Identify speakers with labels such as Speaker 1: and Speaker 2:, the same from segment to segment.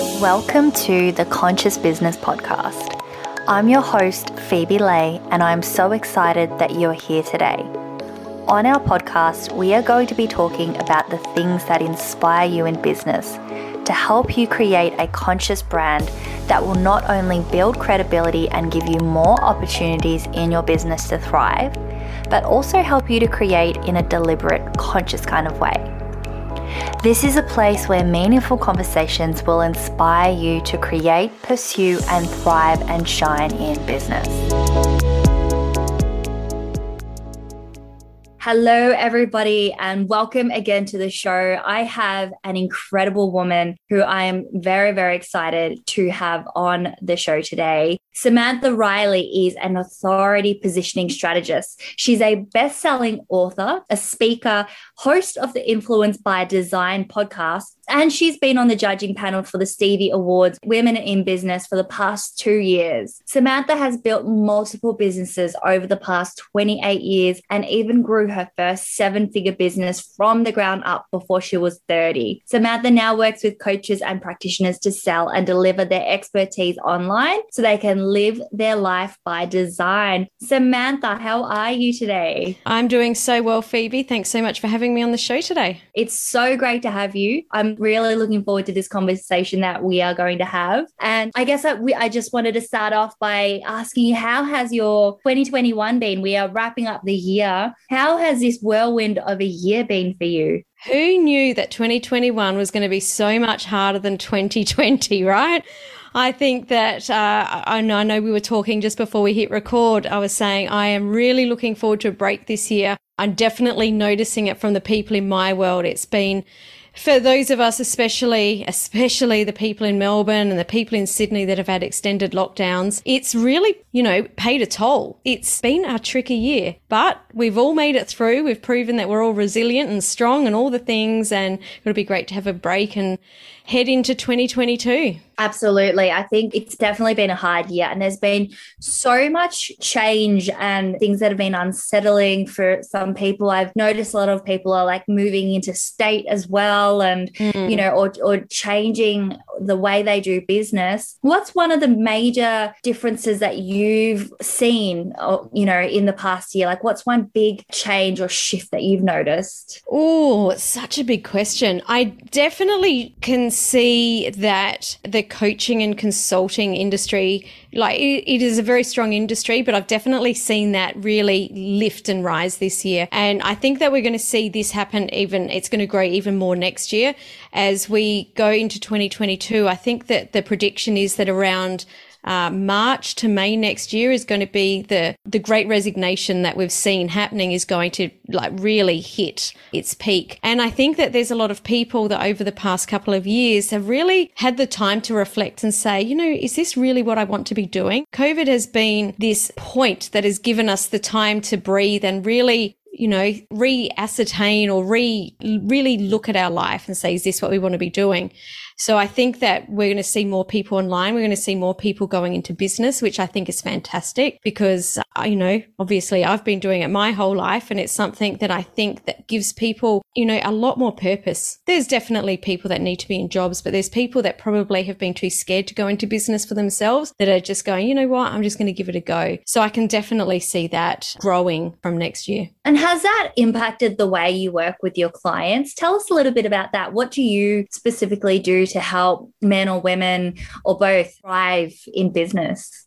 Speaker 1: Welcome to the Conscious Business Podcast. I'm your host, Phoebe Lay, and I'm so excited that you're here today. On our podcast, we are going to be talking about the things that inspire you in business to help you create a conscious brand that will not only build credibility and give you more opportunities in your business to thrive, but also help you to create in a deliberate, conscious kind of way. This is a place where meaningful conversations will inspire you to create, pursue, and thrive and shine in business. Hello, everybody, and welcome again to the show. I have an incredible woman who I am very, very excited to have on the show today. Samantha Riley is an authority positioning strategist. She's a best selling author, a speaker, host of the Influence by Design podcast, and she's been on the judging panel for the Stevie Awards Women in Business for the past two years. Samantha has built multiple businesses over the past 28 years and even grew her first seven figure business from the ground up before she was 30. Samantha now works with coaches and practitioners to sell and deliver their expertise online so they can live their life by design. Samantha, how are you today?
Speaker 2: I'm doing so well, Phoebe. Thanks so much for having me on the show today.
Speaker 1: It's so great to have you. I'm really looking forward to this conversation that we are going to have. And I guess I, we, I just wanted to start off by asking you, how has your 2021 been? We are wrapping up the year. How has this whirlwind of a year been for you?
Speaker 2: Who knew that 2021 was going to be so much harder than 2020, right? I think that uh, I, know, I know we were talking just before we hit record. I was saying I am really looking forward to a break this year. I'm definitely noticing it from the people in my world. It's been for those of us, especially, especially the people in Melbourne and the people in Sydney that have had extended lockdowns, it's really, you know, paid a toll. It's been a tricky year, but we've all made it through. We've proven that we're all resilient and strong and all the things. And it'll be great to have a break and head into 2022.
Speaker 1: Absolutely. I think it's definitely been a hard year and there's been so much change and things that have been unsettling for some people. I've noticed a lot of people are like moving into state as well and, mm. you know, or, or changing the way they do business. What's one of the major differences that you've seen, or, you know, in the past year? Like, what's one big change or shift that you've noticed?
Speaker 2: Oh, it's such a big question. I definitely can see that the coaching and consulting industry, like it, it is a very strong industry, but I've definitely seen that really lift and rise this year. And I think that we're going to see this happen even, it's going to grow even more next year as we go into 2022. I think that the prediction is that around uh, March to May next year is going to be the the great resignation that we've seen happening is going to like really hit its peak. And I think that there's a lot of people that over the past couple of years have really had the time to reflect and say, you know, is this really what I want to be doing? COVID has been this point that has given us the time to breathe and really you know, re-ascertain or re really look at our life and say, is this what we want to be doing? So I think that we're going to see more people online. We're going to see more people going into business, which I think is fantastic because, uh, you know, obviously I've been doing it my whole life and it's something that I think that gives people, you know, a lot more purpose. There's definitely people that need to be in jobs, but there's people that probably have been too scared to go into business for themselves that are just going, you know what, I'm just going to give it a go. So I can definitely see that growing from next year.
Speaker 1: And has that impacted the way you work with your clients? Tell us a little bit about that. What do you specifically do to help men or women or both thrive in business?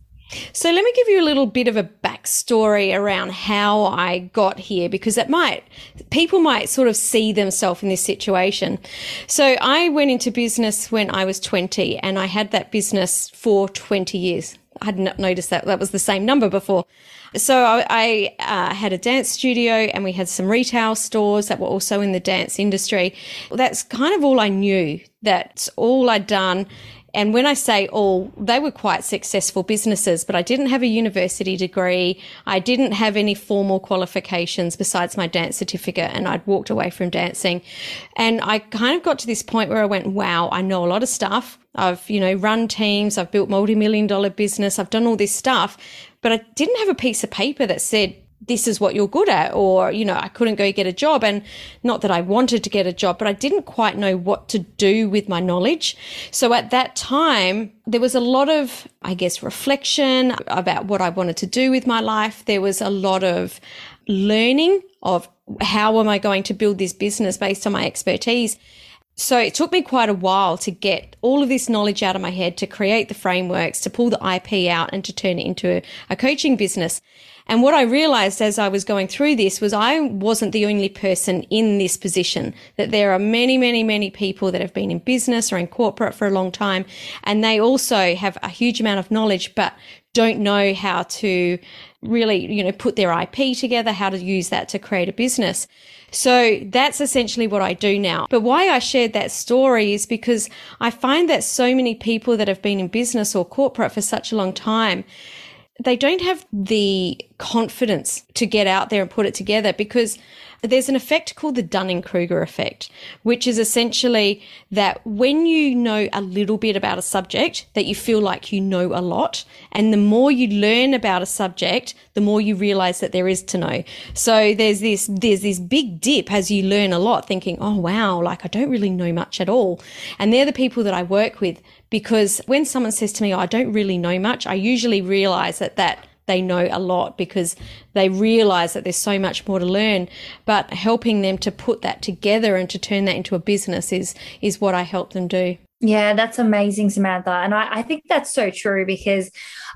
Speaker 2: So let me give you a little bit of a backstory around how I got here because it might people might sort of see themselves in this situation. So I went into business when I was 20 and I had that business for 20 years. I had not noticed that that was the same number before. So I, I uh, had a dance studio and we had some retail stores that were also in the dance industry. That's kind of all I knew. That's all I'd done. And when I say all, they were quite successful businesses, but I didn't have a university degree. I didn't have any formal qualifications besides my dance certificate, and I'd walked away from dancing. And I kind of got to this point where I went, wow, I know a lot of stuff. I've, you know, run teams. I've built multi-million dollar business. I've done all this stuff, but I didn't have a piece of paper that said, this is what you're good at or you know i couldn't go get a job and not that i wanted to get a job but i didn't quite know what to do with my knowledge. So at that time there was a lot of i guess reflection about what i wanted to do with my life. There was a lot of learning of how am i going to build this business based on my expertise. So it took me quite a while to get all of this knowledge out of my head, to create the frameworks, to pull the IP out and to turn it into a, coaching business. And what I realized as I was going through this was I wasn't the only person in this position, that there are many, many, many people that have been in business or in corporate for a long time. And they also have a huge amount of knowledge, but don't know how to really, you know, put their IP together, how to use that to create a business. So that's essentially what I do now. But why I shared that story is because I find that so many people that have been in business or corporate for such a long time, they don't have the confidence to get out there and put it together because there's an effect called the Dunning Kruger effect, which is essentially that when you know a little bit about a subject, that you feel like you know a lot. And the more you learn about a subject, the more you realize that there is to know. So there's this, there's this big dip as you learn a lot, thinking, oh, wow, like I don't really know much at all. And they're the people that I work with because when someone says to me, oh, I don't really know much, I usually realize that that they know a lot because they realize that there's so much more to learn. But helping them to put that together and to turn that into a business is is what I help them do.
Speaker 1: Yeah, that's amazing, Samantha. And I, I think that's so true because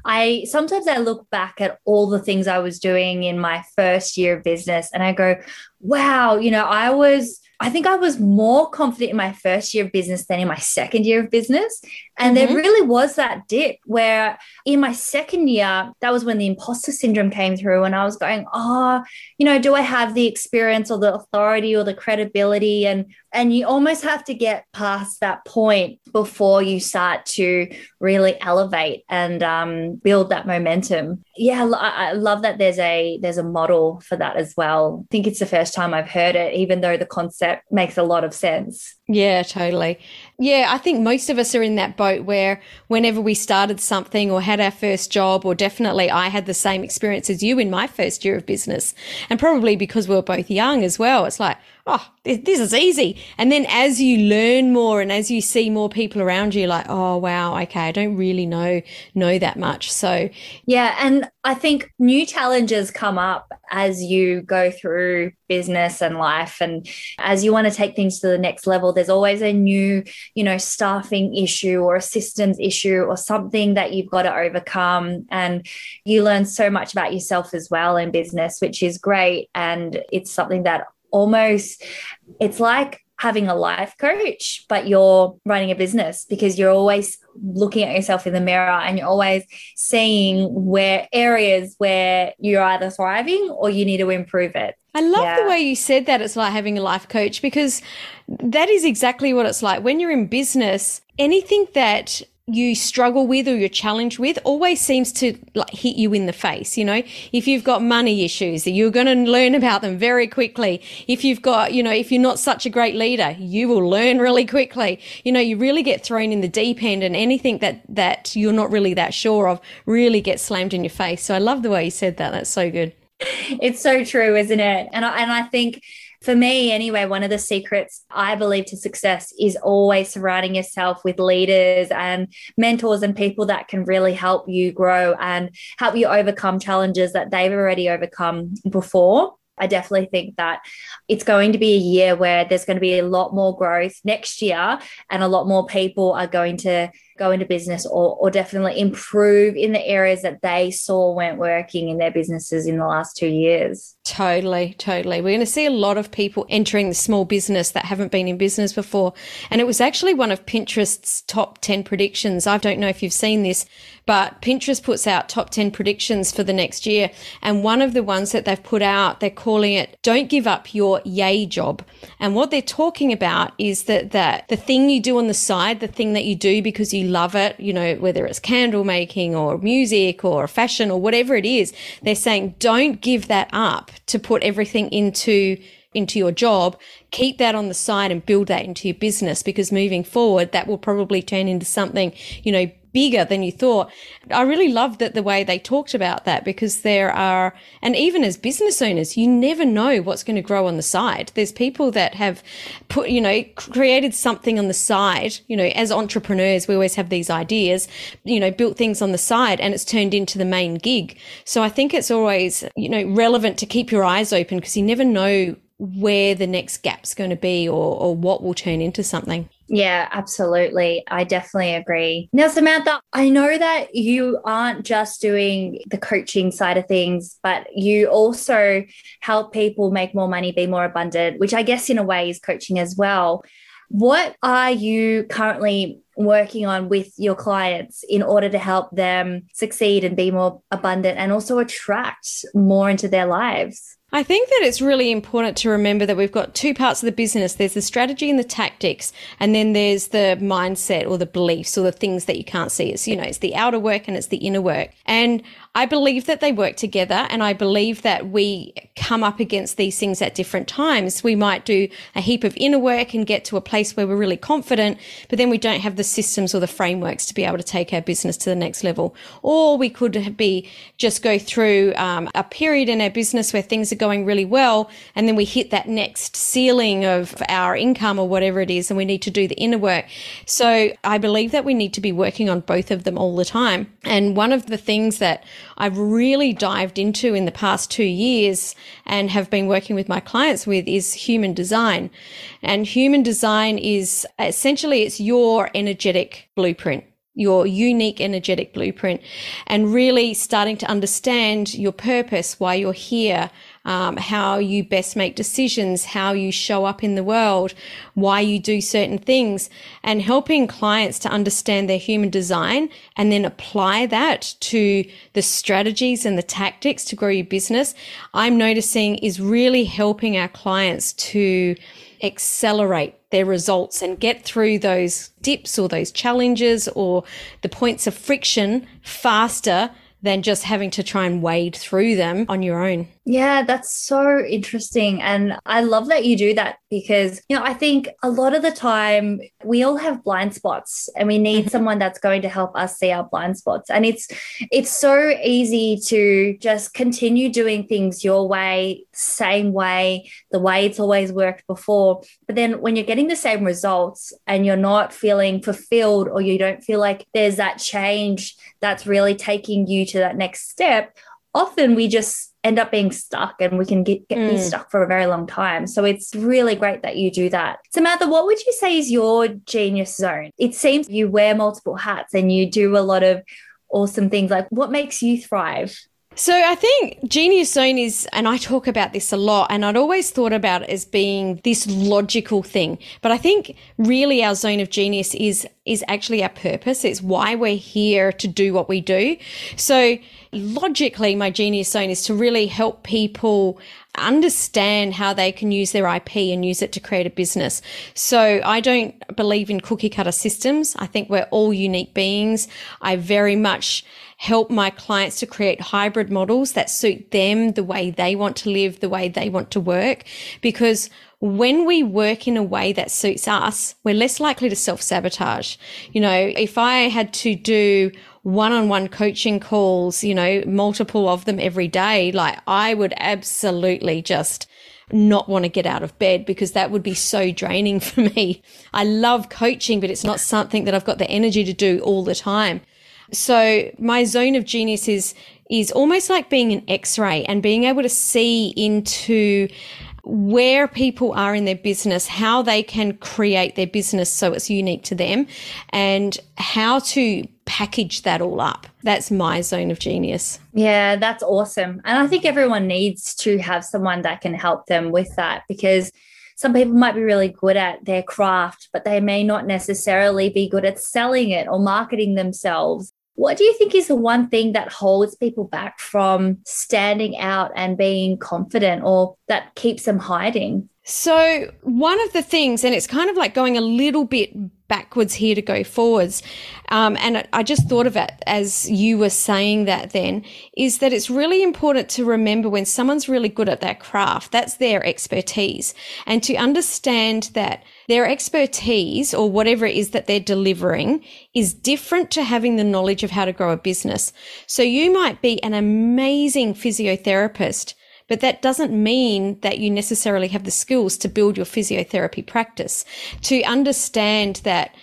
Speaker 1: I sometimes I look back at all the things I was doing in my first year of business and I go, wow, you know, I was I think I was more confident in my first year of business than in my second year of business. And mm-hmm. there really was that dip where in my second year, that was when the imposter syndrome came through. And I was going, oh, you know, do I have the experience or the authority or the credibility? And and you almost have to get past that point before you start to really elevate and um, build that momentum. Yeah, I, I love that there's a there's a model for that as well. I think it's the first time I've heard it, even though the concept makes a lot of sense.
Speaker 2: Yeah, totally. Yeah, I think most of us are in that boat where whenever we started something or had our first job, or definitely I had the same experience as you in my first year of business, and probably because we were both young as well, it's like, oh, this is easy. And then as you learn more and as you see more people around you, like, oh wow, okay, I don't really know know that much. So
Speaker 1: yeah, and I think new challenges come up as you go through business and life, and as you want to take things to the next level. There's always a new, you know, staffing issue or a systems issue or something that you've got to overcome, and you learn so much about yourself as well in business, which is great, and it's something that almost it's like having a life coach, but you're running a business because you're always looking at yourself in the mirror and you're always seeing where areas where you're either thriving or you need to improve it.
Speaker 2: I love yeah. the way you said that it's like having a life coach because that is exactly what it's like. When you're in business, anything that you struggle with or you're challenged with always seems to like hit you in the face you know? If you've got money issues you're going to learn about them very quickly. If you've got you know if you're not such a great leader you will learn really quickly. You know you really get thrown in the deep end and anything that that you're not really that sure of really gets slammed in your face. So i love the way you said that. That's so good.
Speaker 1: It's so true isn't it? And I, and I think for me, anyway, one of the secrets I believe to success is always surrounding yourself with leaders and mentors and people that can really help you grow and help you overcome challenges that they've already overcome before. I definitely think that it's going to be a year where there's going to be a lot more growth next year and a lot more people are going to go into business or, or definitely improve in the areas that they saw weren't working in their businesses in the last two years.
Speaker 2: Totally, totally. We're going to see a lot of people entering the small business that haven't been in business before. And it was actually one of Pinterest's top 10 predictions. I don't know if you've seen this, but Pinterest puts out top 10 predictions for the next year. And one of the ones that they've put out, they're calling it Don't Give Up Your Yay Job. And what they're talking about is that, that the thing you do on the side, the thing that you do because you love it, you know, whether it's candle making or music or fashion or whatever it is, they're saying don't give that up to put everything into into your job, keep that on the side and build that into your business because moving forward, that will probably turn into something, you know, bigger than you thought. I really loved that the way they talked about that because there are, and even as business owners, you never know what's going to grow on the side. There's people that have put, you know, created something on the side. You know, as entrepreneurs, we always have these ideas, you know, built things on the side and it's turned into the main gig. So I think it's always, you know, relevant to keep your eyes open because you never know where the next gap's going to be or, or what will turn into something.
Speaker 1: Yeah, absolutely. I definitely agree. Now, Samantha, I know that you aren't just doing the coaching side of things, but you also help people make more money, be more abundant, which I guess in a way is coaching as well. What are you currently working on with your clients in order to help them succeed and be more abundant and also attract more into their lives?
Speaker 2: I think that it's really important to remember that we've got two parts of the business. There's the strategy and the tactics, and then there's the mindset or the beliefs or the things that you can't see. It's, you know, it's the outer work and it's the inner work. And I believe that they work together and I believe that we come up against these things at different times. We might do a heap of inner work and get to a place where we're really confident, but then we don't have the systems or the frameworks to be able to take our business to the next level. Or we could be just go through um, a period in our business where things are going really well and then we hit that next ceiling of our income or whatever it is and we need to do the inner work. So I believe that we need to be working on both of them all the time. And one of the things that I've really dived into in the past two years and have been working with my clients with is human design. And human design is essentially it's your energetic blueprint your unique energetic blueprint and really starting to understand your purpose, why you're here, um, how you best make decisions, how you show up in the world, why you do certain things, and helping clients to understand their human design and then apply that to the strategies and the tactics to grow your business. I'm noticing is really helping our clients to accelerate their results and get through those dips or those challenges or the points of friction faster than just having to try and wade through them on your own.
Speaker 1: Yeah, that's so interesting. And I love that you do that because, you know, I think a lot of the time we all have blind spots and we need mm-hmm. someone that's going to help us see our blind spots. And it's it's so easy to just continue doing things your way, same way, the way it's always worked before. But then when you're getting the same results and you're not feeling fulfilled or you don't feel like there's that change that's really taking you to that next step, often we just end up being stuck and we can get, get mm. be stuck for a very long time. So it's really great that you do that. Samantha, what would you say is your genius zone? It seems you wear multiple hats and you do a lot of awesome things. Like what makes you thrive?
Speaker 2: So I think genius zone is, and I talk about this a lot, and I'd always thought about it as being this logical thing. But I think really our zone of genius is is actually our purpose. It's why we're here to do what we do. So logically, my genius zone is to really help people understand how they can use their IP and use it to create a business. So I don't believe in cookie cutter systems. I think we're all unique beings. I very much help my clients to create hybrid models that suit them the way they want to live, the way they want to work. Because when we work in a way that suits us, we're less likely to self sabotage. You know, if I had to do one on one coaching calls, you know, multiple of them every day, like I would absolutely just not want to get out of bed because that would be so draining for me. I love coaching, but it's not something that I've got the energy to do all the time. So my zone of genius is is almost like being an X-ray and being able to see into where people are in their business, how they can create their business so it's unique to them, and how to package that all up. That's my zone of genius.
Speaker 1: Yeah, that's awesome. And I think everyone needs to have someone that can help them with that because some people might be really good at their craft, but they may not necessarily be good at selling it or marketing themselves. What do you think is the one thing that holds people back from standing out and being confident or that keeps them hiding?
Speaker 2: So, one of the things, and it's kind of like going a little bit backwards here to go forwards, um, and I just thought of it as you were saying that then, is that it's really important to remember when someone's really good at their craft, that's their expertise, and to understand that their expertise or whatever it is that they're delivering is different to having the knowledge of how to grow a business. So, you might be an amazing physiotherapist but that doesn't mean that you necessarily have the skills to build your physiotherapy practice. To understand that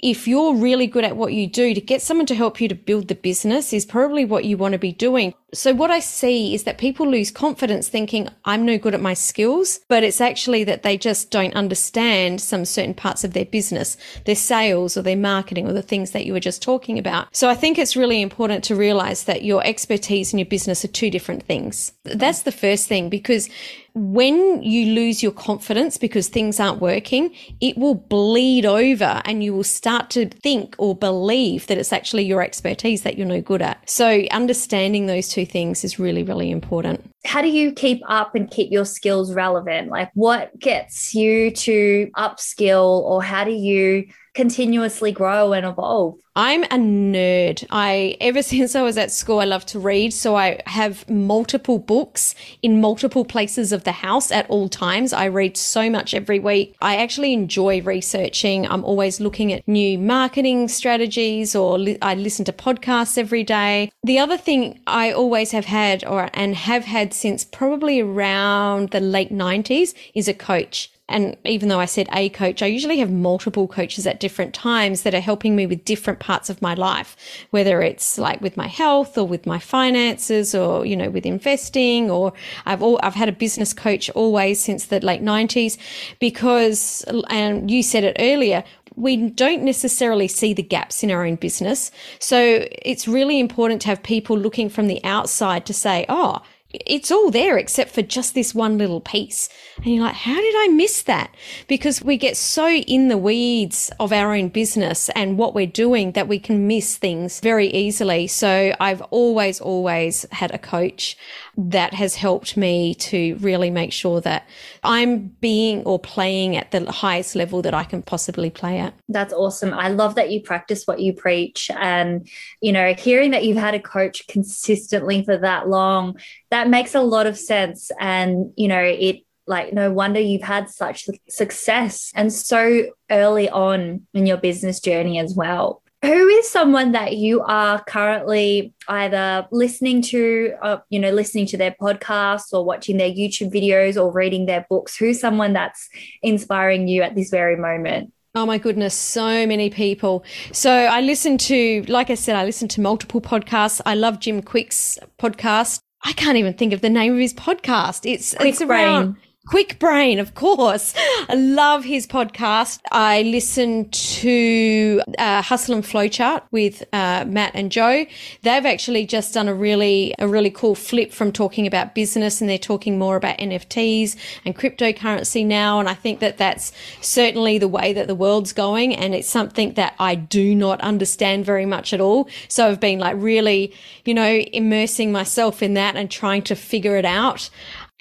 Speaker 2: if you're really good at what you do, to get someone to help you to build the business is probably what you want to be doing. So what I see is that people lose confidence thinking I'm no good at my skills, but it's actually that they just don't understand some certain parts of their business, their sales or their marketing or the things that you were just talking about. So I think it's really important to realize that your expertise and your business are two different things. That's the first thing because when you lose your confidence because things aren't working, it will bleed over and you will start to think or believe that it's actually your expertise that you're no good at. So understanding those two things is really, really important.
Speaker 1: How do you keep up and keep your skills relevant? Like what gets you to upskill or how do you continuously grow and evolve?
Speaker 2: I'm a nerd. I ever since I was at school I love to read, so I have multiple books in multiple places of the house at all times. I read so much every week. I actually enjoy researching. I'm always looking at new marketing strategies or li- I listen to podcasts every day. The other thing I always have had or and have had since probably around the late 90s is a coach. And even though I said a coach, I usually have multiple coaches at different times that are helping me with different parts of my life, whether it's like with my health or with my finances or, you know, with investing or I've all, I've had a business coach always since the late nineties because, and you said it earlier, we don't necessarily see the gaps in our own business. So it's really important to have people looking from the outside to say, oh, it's all there except for just this one little piece. And you're like, how did I miss that? Because we get so in the weeds of our own business and what we're doing that we can miss things very easily. So I've always, always had a coach that has helped me to really make sure that I'm being or playing at the highest level that I can possibly play at.
Speaker 1: That's awesome. I love that you practice what you preach. And, you know, hearing that you've had a coach consistently for that long, that makes a lot of sense. And, you know, it, like no wonder you've had such success and so early on in your business journey as well who is someone that you are currently either listening to uh, you know listening to their podcasts or watching their youtube videos or reading their books who's someone that's inspiring you at this very moment
Speaker 2: Oh my goodness, so many people. So I listen to, like I said, I listen to multiple podcasts. I love Jim Kwik's podcast. I can't even think of the name of his podcast. It's
Speaker 1: Kwik
Speaker 2: it's around
Speaker 1: Brain.
Speaker 2: Kwik Brain, of course. I love his podcast. I listen to uh, Hustle and Flowchart with uh, Matt and Joe. They've actually just done a really a really cool flip from talking about business, and they're talking more about NFTs and cryptocurrency now. And I think that that's certainly the way that the world's going, and it's something that I do not understand very much at all. So I've been like really, you know, immersing myself in that and trying to figure it out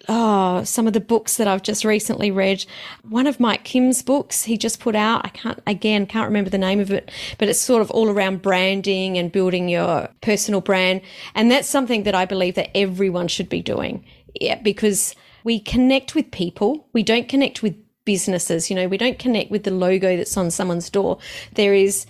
Speaker 2: oh, some of the books that I've just recently read. One of Mike Kim's books he just put out. I can't, again, can't remember the name of it, but it's sort of all around branding and building your personal brand. And that's something that I believe that everyone should be doing. Yeah, because we connect with people. We don't connect with businesses. You know, we don't connect with the logo that's on someone's door. There is,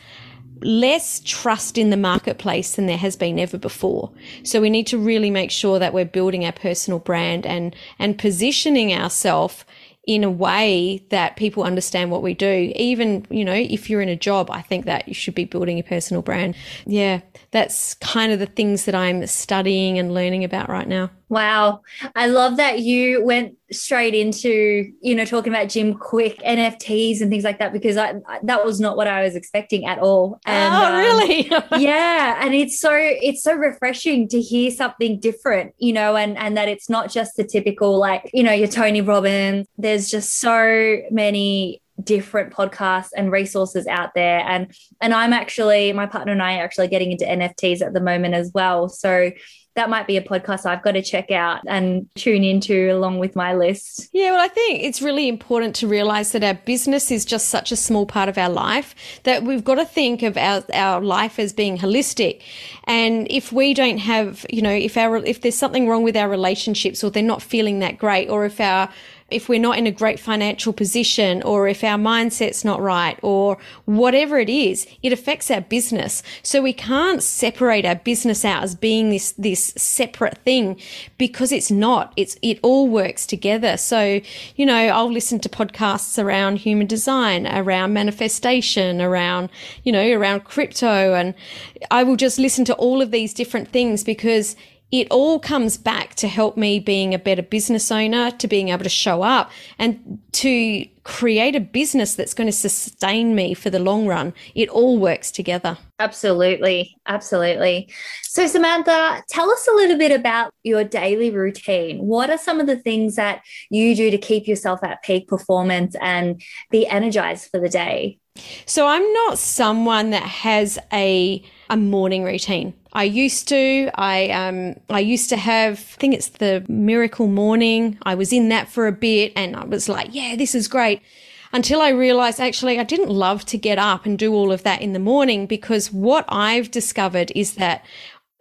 Speaker 2: less trust in the marketplace than there has been ever before. So we need to really make sure that we're building our personal brand and, and positioning ourselves in a way that people understand what we do. Even, you know, if you're in a job, I think that you should be building a personal brand. Yeah, that's kind of the things that I'm studying and learning about right now.
Speaker 1: Wow. I love that you went straight into, you know, talking about Jim Kwik, NFTs and things like that, because I, that was not what I was expecting at all. And,
Speaker 2: oh, really?
Speaker 1: Um, yeah. And it's so, it's so refreshing to hear something different, you know, and, and that it's not just the typical, like, you know, your Tony Robbins. There's just so many different podcasts and resources out there. And and I'm actually my partner and I are actually getting into NFTs at the moment as well. So that might be a podcast I've got to check out and tune into along with my list.
Speaker 2: Yeah, well, I think it's really important to realize that our business is just such a small part of our life that we've got to think of our, our life as being holistic. And if we don't have, you know, if our if there's something wrong with our relationships or they're not feeling that great, or if our if we're not in a great financial position or if our mindset's not right or whatever it is, it affects our business. So we can't separate our business out as being this, this separate thing because it's not. It's, it all works together. So, you know, I'll listen to podcasts around human design, around manifestation, around, you know, around crypto. And I will just listen to all of these different things because it all comes back to help me being a better business owner, to being able to show up and to create a business that's going to sustain me for the long run. It all works together.
Speaker 1: Absolutely. Absolutely. So, Samantha, tell us a little bit about your daily routine. What are some of the things that you do to keep yourself at peak performance and be energized for the day?
Speaker 2: So, I'm not someone that has a, a morning routine. I used to. I um I used to have I think it's the Miracle Morning. I was in that for a bit and I was like, yeah, this is great. Until I realized actually I didn't love to get up and do all of that in the morning because what I've discovered is that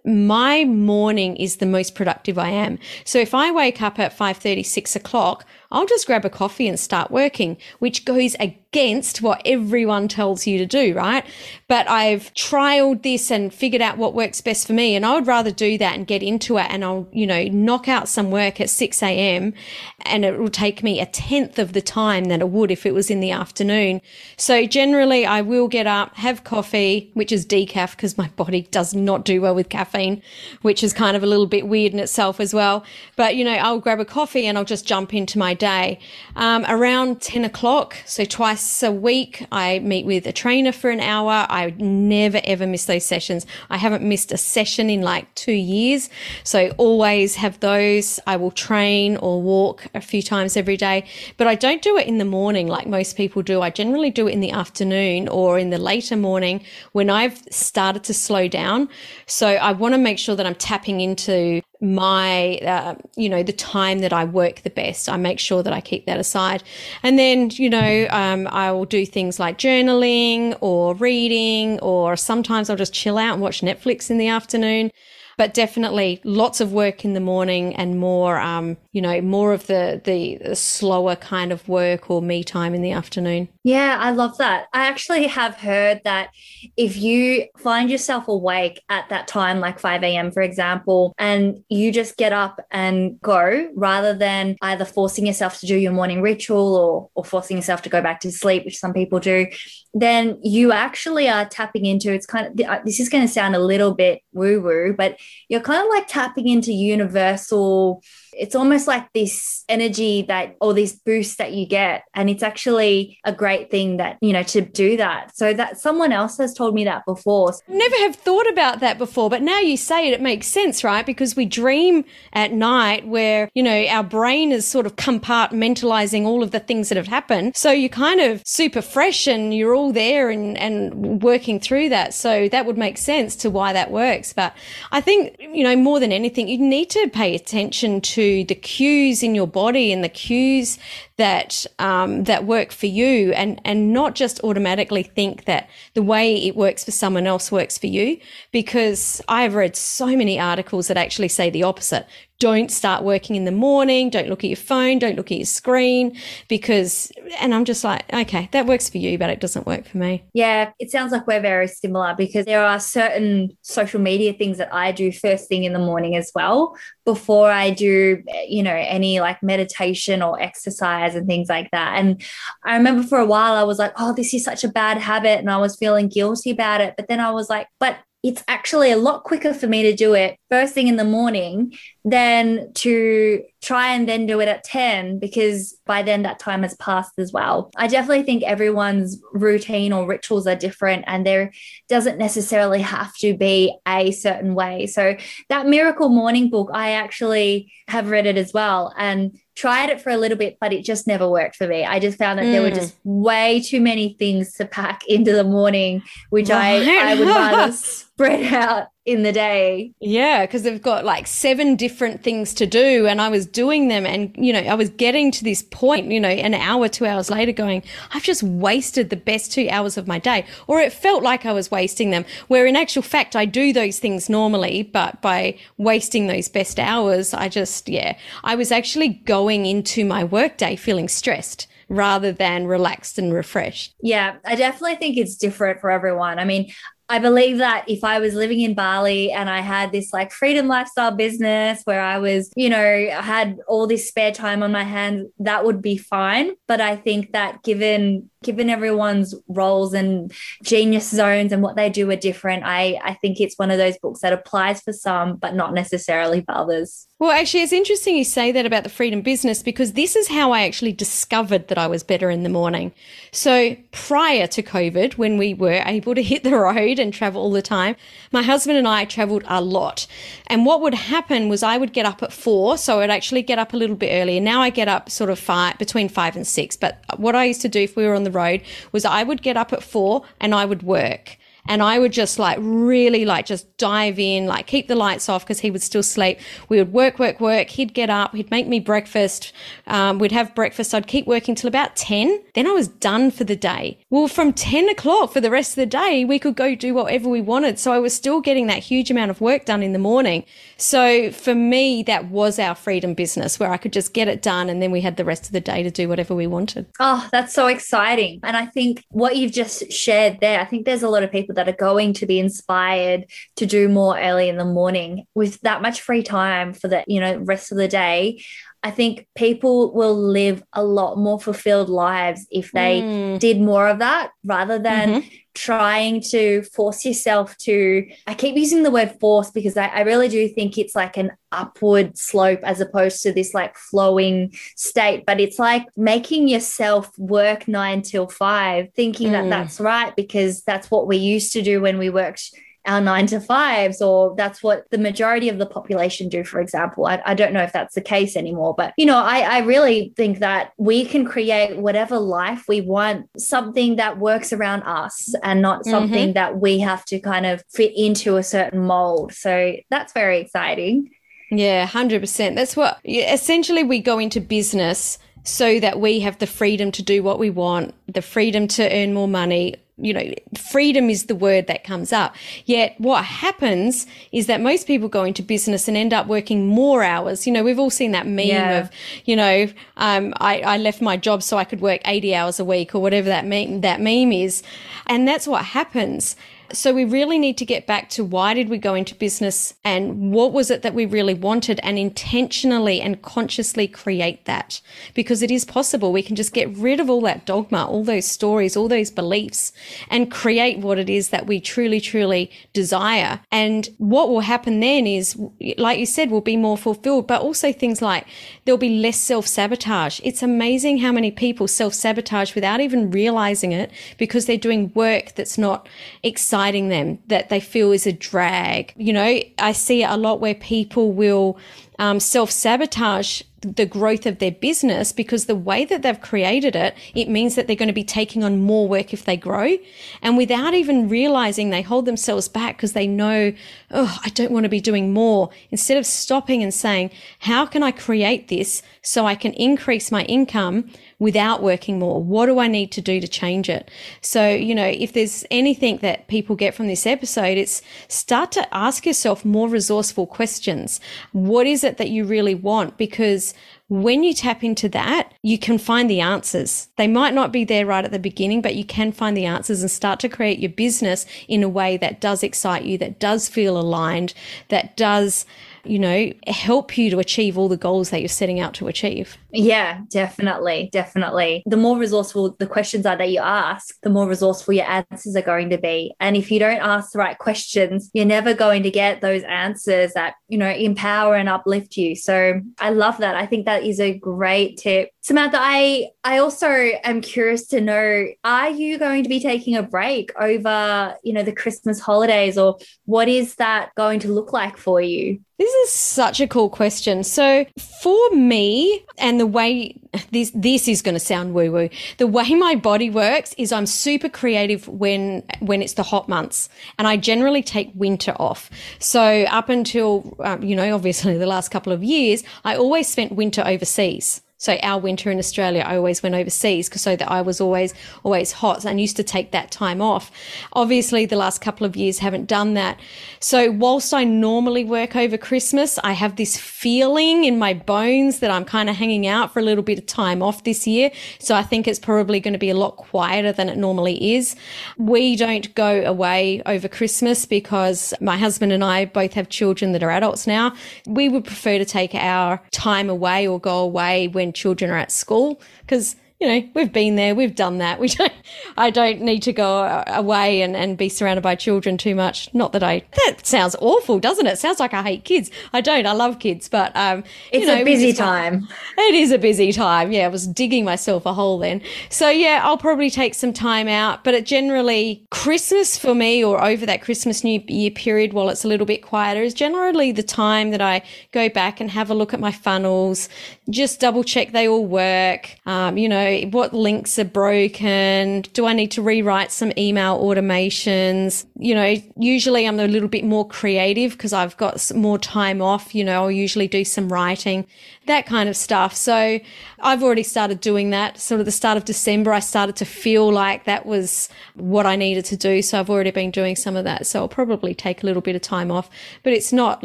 Speaker 2: my morning is the most productive I am. So if I wake up at 5 6 o'clock, I'll just grab a coffee and start working, which goes against what everyone tells you to do, right? But I've trialed this and figured out what works best for me. And I would rather do that and get into it. And I'll, you know, knock out some work at 6 a.m. and it will take me a tenth of the time than it would if it was in the afternoon. So generally I will get up, have coffee, which is decaf because my body does not do well with caffeine, which is kind of a little bit weird in itself as well. But, you know, I'll grab a coffee and I'll just jump into my day. Um, around 10 o'clock, so twice a week, I meet with a trainer for an hour. I never ever miss those sessions. I haven't missed a session in like two years. So always have those. I will train or walk a few times every day, but I don't do it in the morning like most people do. I generally do it in the afternoon or in the later morning when I've started to slow down. So I want to make sure that I'm tapping into my uh, you know the time that i work the best. I make sure that i keep that aside. And then you know um, i will do things like journaling or reading or sometimes i'll just chill out and watch netflix in the afternoon. But definitely lots of work in the morning and more, um, you know, more of the, the, slower kind of work or me time in the afternoon.
Speaker 1: Yeah, I love that. I actually have heard that if you find yourself awake at that time, like 5 a.m., for example, and you just get up and go rather than either forcing yourself to do your morning ritual or, or forcing yourself to go back to sleep, which some people do, then you actually are tapping into it's kind of uh, this is going to sound a little bit woo woo, but you're kind of like tapping into universal it's almost like this energy that or this boost that you get. And it's actually a great thing that you know to do that. So that someone else has told me that before.
Speaker 2: Never have thought about that before but now you say it it makes sense right? Because we dream at night where you know our brain is sort of compartmentalizing all of the things that have happened. So you're kind of super fresh and you're all there and and working through that. So that would make sense to why that works. But i think you know more than anything you need to pay attention to to the cues in your body and the cues that um, that work for you, and and not just automatically think that the way it works for someone else works for you. Because I've read so many articles that actually say the opposite don't start working in the morning. Don't look at your phone. Don't look at your screen because, and I'm just like, okay, that works for you, but it doesn't work for me.
Speaker 1: Yeah. It sounds like we're very similar because there are certain social media things that I do first thing in the morning as well before I do, you know, any like meditation or exercise and things like that. And I remember for a while I was like, oh, this is such a bad habit. And I was feeling guilty about it. But then I was like, but it's actually a lot quicker for me to do it first thing in the morning than to try and then do it at 10 because by then that time has passed as well. I definitely think everyone's routine or rituals are different and there doesn't necessarily have to be a certain way. So that miracle morning book, I actually have read it as well and tried it for a little bit, but it just never worked for me. I just found that mm. there were just mm. way too many things to pack into the morning, which. I, I would rather spread out in the day.
Speaker 2: Yeah, because they've got like seven different things to do. And I was doing them and, you know, I was getting to this point, you know, an hour, two hours later going, I've just wasted the best two hours of my day. Or it felt like I was wasting them. Where in actual fact, I do those things normally, but by wasting those best hours, I just, yeah, I was actually going into my workday feeling stressed rather than relaxed and refreshed.
Speaker 1: Yeah, I definitely think it's different for everyone. I mean, I believe that if I was living in Bali and I had this like freedom lifestyle business where I was, you know, I had all this spare time on my hands, that would be fine. But I think that given given everyone's roles and genius zones and what they do are different, I, I think it's one of those books that applies for some, but not necessarily for others.
Speaker 2: Well, actually, it's interesting you say that about the freedom business because this is how I actually discovered that I was better in the morning. So prior to COVID, when we were able to hit the road and travel all the time, my husband and I traveled a lot. And what would happen was I would get up at four. So I'd actually get up a little bit earlier. Now I get up sort of five, between five and six. But what I used to do if we were on the road was I would get up at four and I would work and I would just like really like just dive in, like keep the lights off because he would still sleep. We would work, work, work. He'd get up, he'd make me breakfast. Um, we'd have breakfast. I'd keep working till about 10. Then I was done for the day. Well, from 10 o'clock for the rest of the day, we could go do whatever we wanted. So I was still getting that huge amount of work done in the morning. So for me, that was our freedom business where I could just get it done and then we had the rest of the day to do whatever we wanted.
Speaker 1: Oh, that's so exciting. And I think what you've just shared there, I think there's a lot of people people that are going to be inspired to do more early in the morning with that much free time for the you know rest of the day I think people will live a lot more fulfilled lives if they mm. did more of that rather than mm-hmm. trying to force yourself to. I keep using the word force because I, I, really do think it's like an upward slope as opposed to this like flowing state, but it's like making yourself work nine till five, thinking mm. that that's right because that's what we used to do when we worked our nine to fives, or that's what the majority of the population do, for example. I, I don't know if that's the case anymore, but you know, I, I really think that we can create whatever life we want, something that works around us and not mm-hmm. something mm-hmm. that we have to kind of fit into a certain mold. So that's very exciting.
Speaker 2: Yeah, 100%. That's what essentially we go into business so that we have the freedom to do what we want, the freedom to earn more money, you know, freedom is the word that comes up. Yet what happens is that most people go into business and end up working more hours. You know, we've all seen that meme yeah. of, you know, um, I, I left my job so I could work 80 hours a week or whatever that meme, that meme is. And that's what happens. So we really need to get back to why did we go into business and what was it that we really wanted and intentionally and consciously create that because it is possible. We can just get rid of all that dogma, all those stories, all those beliefs and create what it is that we truly, truly desire. And what will happen then is, like you said, we'll be more fulfilled, but also things like there'll be less self sabotage. It's amazing how many people self sabotage without even realizing it because they're doing work that's not exciting exciting them that they feel is a drag. You know, I see a lot where people will um, self sabotage the growth of their business because the way that they've created it, it means that they're going to be taking on more work if they grow. And without even realizing, they hold themselves back because they know, oh, I don't want to be doing more. Instead of stopping and saying, how can I create this so I can increase my income without working more? What do I need to do to change it? So, you know, if there's anything that people get from this episode, it's start to ask yourself more resourceful questions. What is it that you really want? Because when you tap into that, you can find the answers. They might not be there right at the beginning, but you can find the answers and start to create your business in a way that does excite you, that does feel aligned, that does you know, help you to achieve all the goals that you're setting out to achieve.
Speaker 1: Yeah, definitely. Definitely. The more resourceful the questions are that you ask, the more resourceful your answers are going to be. And if you don't ask the right questions, you're never going to get those answers that, you know, empower and uplift you. So I love that. I think that is a great tip. Samantha, I I also am curious to know are you going to be taking a break over, you know, the Christmas holidays or what is that going to look like for you?
Speaker 2: This is such a cool question. So for me, and the way this this is going to sound woo woo, the way my body works is I'm super creative when when it's the hot months, and I generally take winter off. So up until um, you know, obviously the last couple of years, I always spent winter overseas. So our winter in Australia, I always went overseas because so that I was always always hot and used to take that time off. Obviously, the last couple of years haven't done that. So whilst I normally work over Christmas, I have this feeling in my bones that I'm kind of hanging out for a little bit of time off this year. So I think it's probably going to be a lot quieter than it normally is. We don't go away over Christmas because my husband and I both have children that are adults now. We would prefer to take our time away or go away when children are at school because you know, we've been there, we've done that. We don't, I don't need to go away and, and be surrounded by children too much. Not that I, that sounds awful, doesn't it? Sounds like I hate kids. I don't, I love kids, but, um,
Speaker 1: it's
Speaker 2: know,
Speaker 1: a busy time.
Speaker 2: It is a busy time. Yeah. I was digging myself a hole then. So yeah, I'll probably take some time out, but it generally Christmas for me or over that Christmas New Year period while it's a little bit quieter is generally the time that I go back and have a look at my funnels, just double check they all work. Um, you know, what links are broken? Do I need to rewrite some email automations? You know, usually I'm a little bit more creative because I've got more time off. You know, I'll usually do some writing that kind of stuff. So I've already started doing that. Sort of the start of December, I started to feel like that was what I needed to do. So I've already been doing some of that. So I'll probably take a little bit of time off, but it's not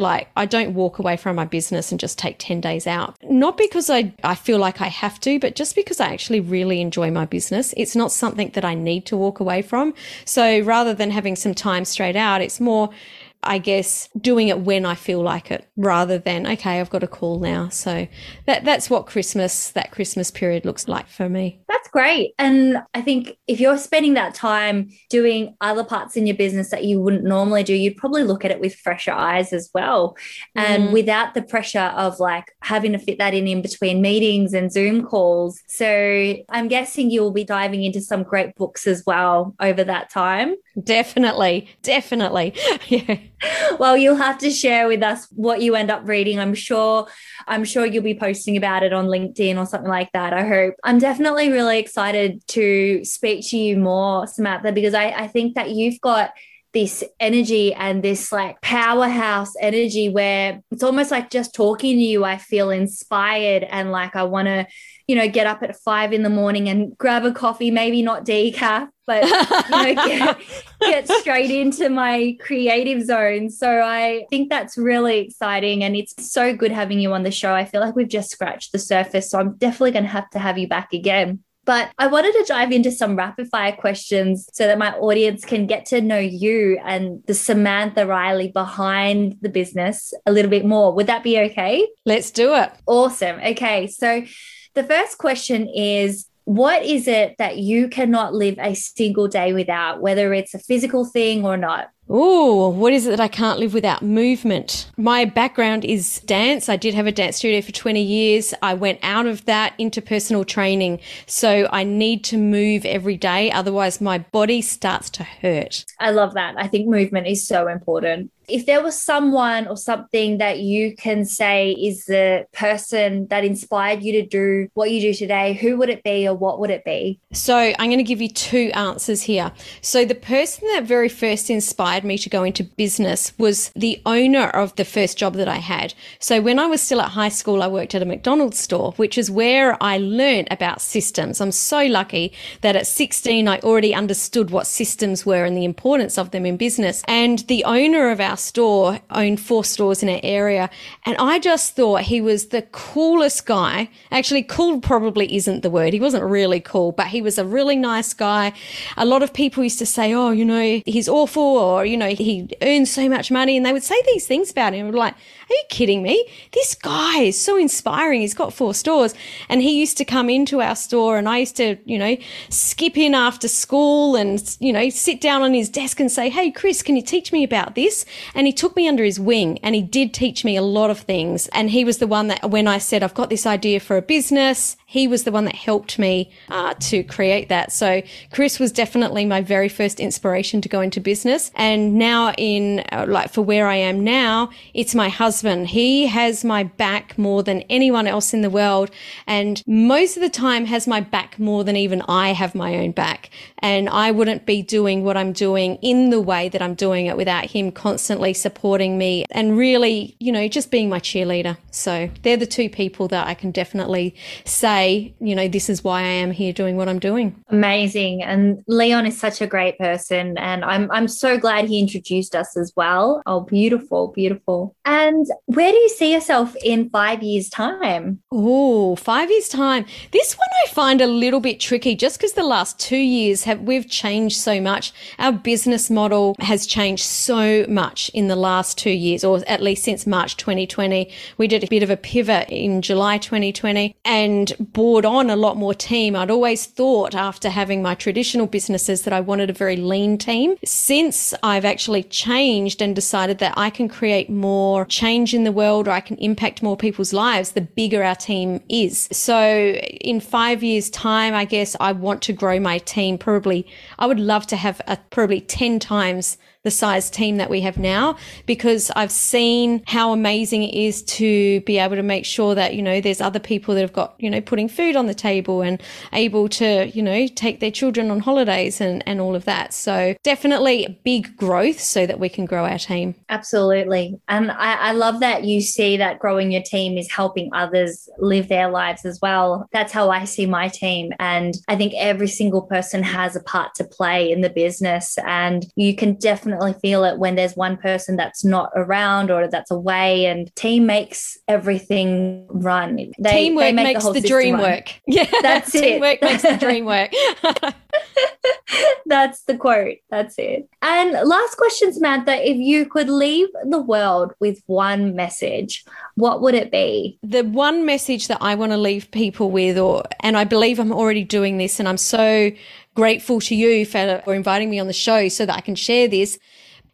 Speaker 2: like I don't walk away from my business and just take 10 days out. Not because I, I feel like I have to, but just because I actually really enjoy my business. It's not something that I need to walk away from. So rather than having some time straight out, it's more, I guess, doing it when I feel like it rather than, okay, I've got a call now. So that, that's what Christmas, that Christmas period looks like for me.
Speaker 1: That's great. And I think if you're spending that time doing other parts in your business that you wouldn't normally do, you'd probably look at it with fresher eyes as well. And mm. without the pressure of like having to fit that in in between meetings and Zoom calls. So I'm guessing you'll be diving into some great books as well over that time.
Speaker 2: Definitely. Definitely. yeah
Speaker 1: well, you'll have to share with us what you end up reading. I'm sure, I'm sure you'll be posting about it on LinkedIn or something like that. I hope. I'm definitely really excited to speak to you more, Samantha, because I, I think that you've got this energy and this like powerhouse energy where it's almost like just talking to you, I feel inspired and like I want to, you know, get up at five in the morning and grab a coffee, maybe not decaf, but you know, get, get straight into my creative zone. So I think that's really exciting. And it's so good having you on the show. I feel like we've just scratched the surface. So I'm definitely going to have to have you back again. But I wanted to dive into some rapid fire questions so that my audience can get to know you and the Samantha Riley behind the business a little bit more. Would that be okay?
Speaker 2: Let's do it.
Speaker 1: Awesome. Okay. So the first question is what is it that you cannot live a single day without, whether it's a physical thing or not?
Speaker 2: Oh, what is it that I can't live without? Movement. My background is dance. I did have a dance studio for 20 years. I went out of that into personal training. So I need to move every day. Otherwise, my body starts to hurt.
Speaker 1: I love that. I think movement is so important if there was someone or something that you can say is the person that inspired you to do what you do today, who would it be or what would it be?
Speaker 2: So I'm going to give you two answers here. So the person that very first inspired me to go into business was the owner of the first job that I had. So when I was still at high school, I worked at a McDonald's store, which is where I learned about systems. I'm so lucky that at 16, I already understood what systems were and the importance of them in business. And the owner of our store, owned four stores in our area. And I just thought he was the coolest guy. Actually, cool probably isn't the word. He wasn't really cool, but he was a really nice guy. A lot of people used to say, oh, you know, he's awful or, you know, he earns so much money. And they would say these things about him. Like, are you kidding me? This guy is so inspiring. He's got four stores. And he used to come into our store and I used to, you know, skip in after school and, you know, sit down on his desk and say, Hey, Chris, can you teach me about this? And he took me under his wing and he did teach me a lot of things. And he was the one that when I said, I've got this idea for a business, he was the one that helped me uh, to create that. So Chris was definitely my very first inspiration to go into business. And now in uh, like for where I am now, it's my husband. He has my back more than anyone else in the world. And most of the time has my back more than even I have my own back. And I wouldn't be doing what I'm doing in the way that I'm doing it without him constantly supporting me and really, you know, just being my cheerleader. So they're the two people that I can definitely say, you know, this is why I am here doing what I'm doing.
Speaker 1: Amazing. And Leon is such a great person. And I'm, I'm so glad he introduced us as well. Oh, beautiful, beautiful. And where do you see yourself in five years' time?
Speaker 2: Oh, five years' time. This one I find a little bit tricky just because the last two years have, we've changed so much. Our business model has changed so much in the last two years, or at least since March 2020. We did a bit of a pivot in July 2020 and brought on a lot more team. I'd always thought after having my traditional businesses that I wanted a very lean team. Since I've actually changed and decided that I can create more change in the world or I can impact more people's lives, the bigger our team is. So in five years time, I guess I want to grow my team probably. I would love to have a, probably 10 times the size team that we have now because I've seen how amazing it is to be able to make sure that, you know, there's other people that have got, you know, putting food on the table and able to, you know, take their children on holidays and, and all of that. So definitely big growth so that we can grow our team.
Speaker 1: Absolutely. And I, I love that you see that growing your team is helping others live their lives as well. That's how I see my team. And I think every single person has a part to play in the business. And you can definitely definitely feel it when there's one person that's not around or that's away and team makes everything run.
Speaker 2: They, Teamwork they makes the, the dream run. work.
Speaker 1: Yeah. That's it.
Speaker 2: Teamwork it. makes the dream work.
Speaker 1: that's the quote. That's it. And last question, Samantha, if you could leave the world with one message, what would it be?
Speaker 2: The one message that I want to leave people with, or and I believe I'm already doing this, and I'm so grateful to you for, inviting me on the show so that I can share this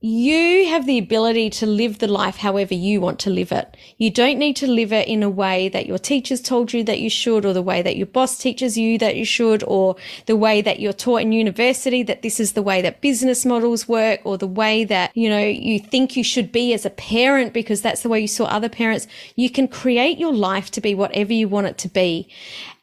Speaker 2: you have the ability to live the life however you want to live it. You don't need to live it in a way that your teachers told you that you should, or the way that your boss teaches you that you should, or the way that you're taught in university that this is the way that business models work, or the way that, you know, you think you should be as a parent because that's the way you saw other parents. You can create your life to be whatever you want it to be.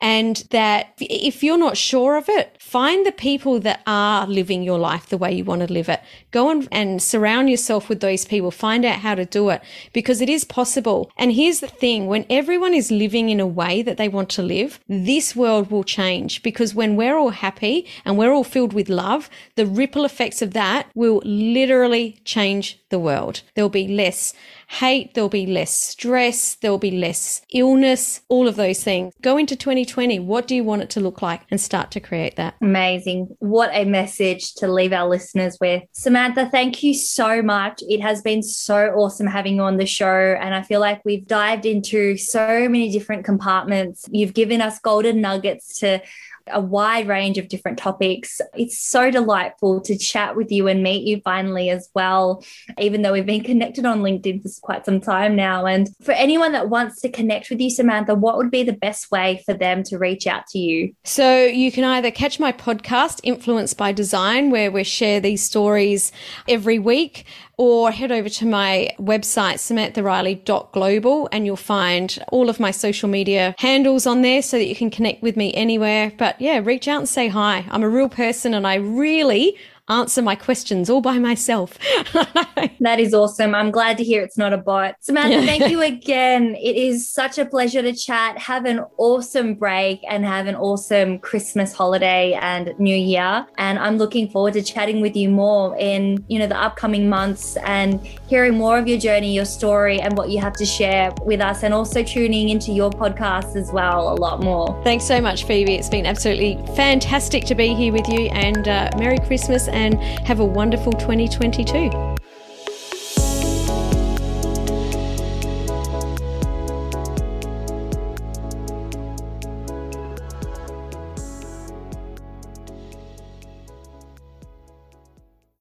Speaker 2: And that if you're not sure of it, find the people that are living your life the way you want to live it. Go and, and surround yourself with those people. Find out how to do it because it is possible. And here's the thing. When everyone is living in a way that they want to live, this world will change because when we're all happy and we're all filled with love, the ripple effects of that will literally change the world. There'll be less hate, there'll be less stress, there'll be less illness, all of those things. Go into 2020. What do you want it to look like? And start to create that.
Speaker 1: Amazing. What a message to leave our listeners with. Samantha, thank you so much. It has been so awesome having you on the show. And I feel like we've dived into so many different compartments. You've given us golden nuggets to a wide range of different topics. It's so delightful to chat with you and meet you finally as well, even though we've been connected on LinkedIn for quite some time now. And for anyone that wants to connect with you, Samantha, what would be the best way for them to reach out to you?
Speaker 2: So you can either catch my podcast, Influenced by Design, where we share these stories every week or head over to my website, samanthariley.global, and you'll find all of my social media handles on there so that you can connect with me anywhere. But yeah, reach out and say hi. I'm a real person and I really, answer my questions all by myself.
Speaker 1: that is awesome. I'm glad to hear it's not a bot. Samantha, thank you again. It is such a pleasure to chat. Have an awesome break and have an awesome Christmas holiday and New Year. And I'm looking forward to chatting with you more in, you know, the upcoming months and hearing more of your journey, your story, and what you have to share with us, and also tuning into your podcast as well a lot more.
Speaker 2: Thanks so much, Phoebe. It's been absolutely fantastic to be here with you, and uh, Merry Christmas and have a wonderful 2022.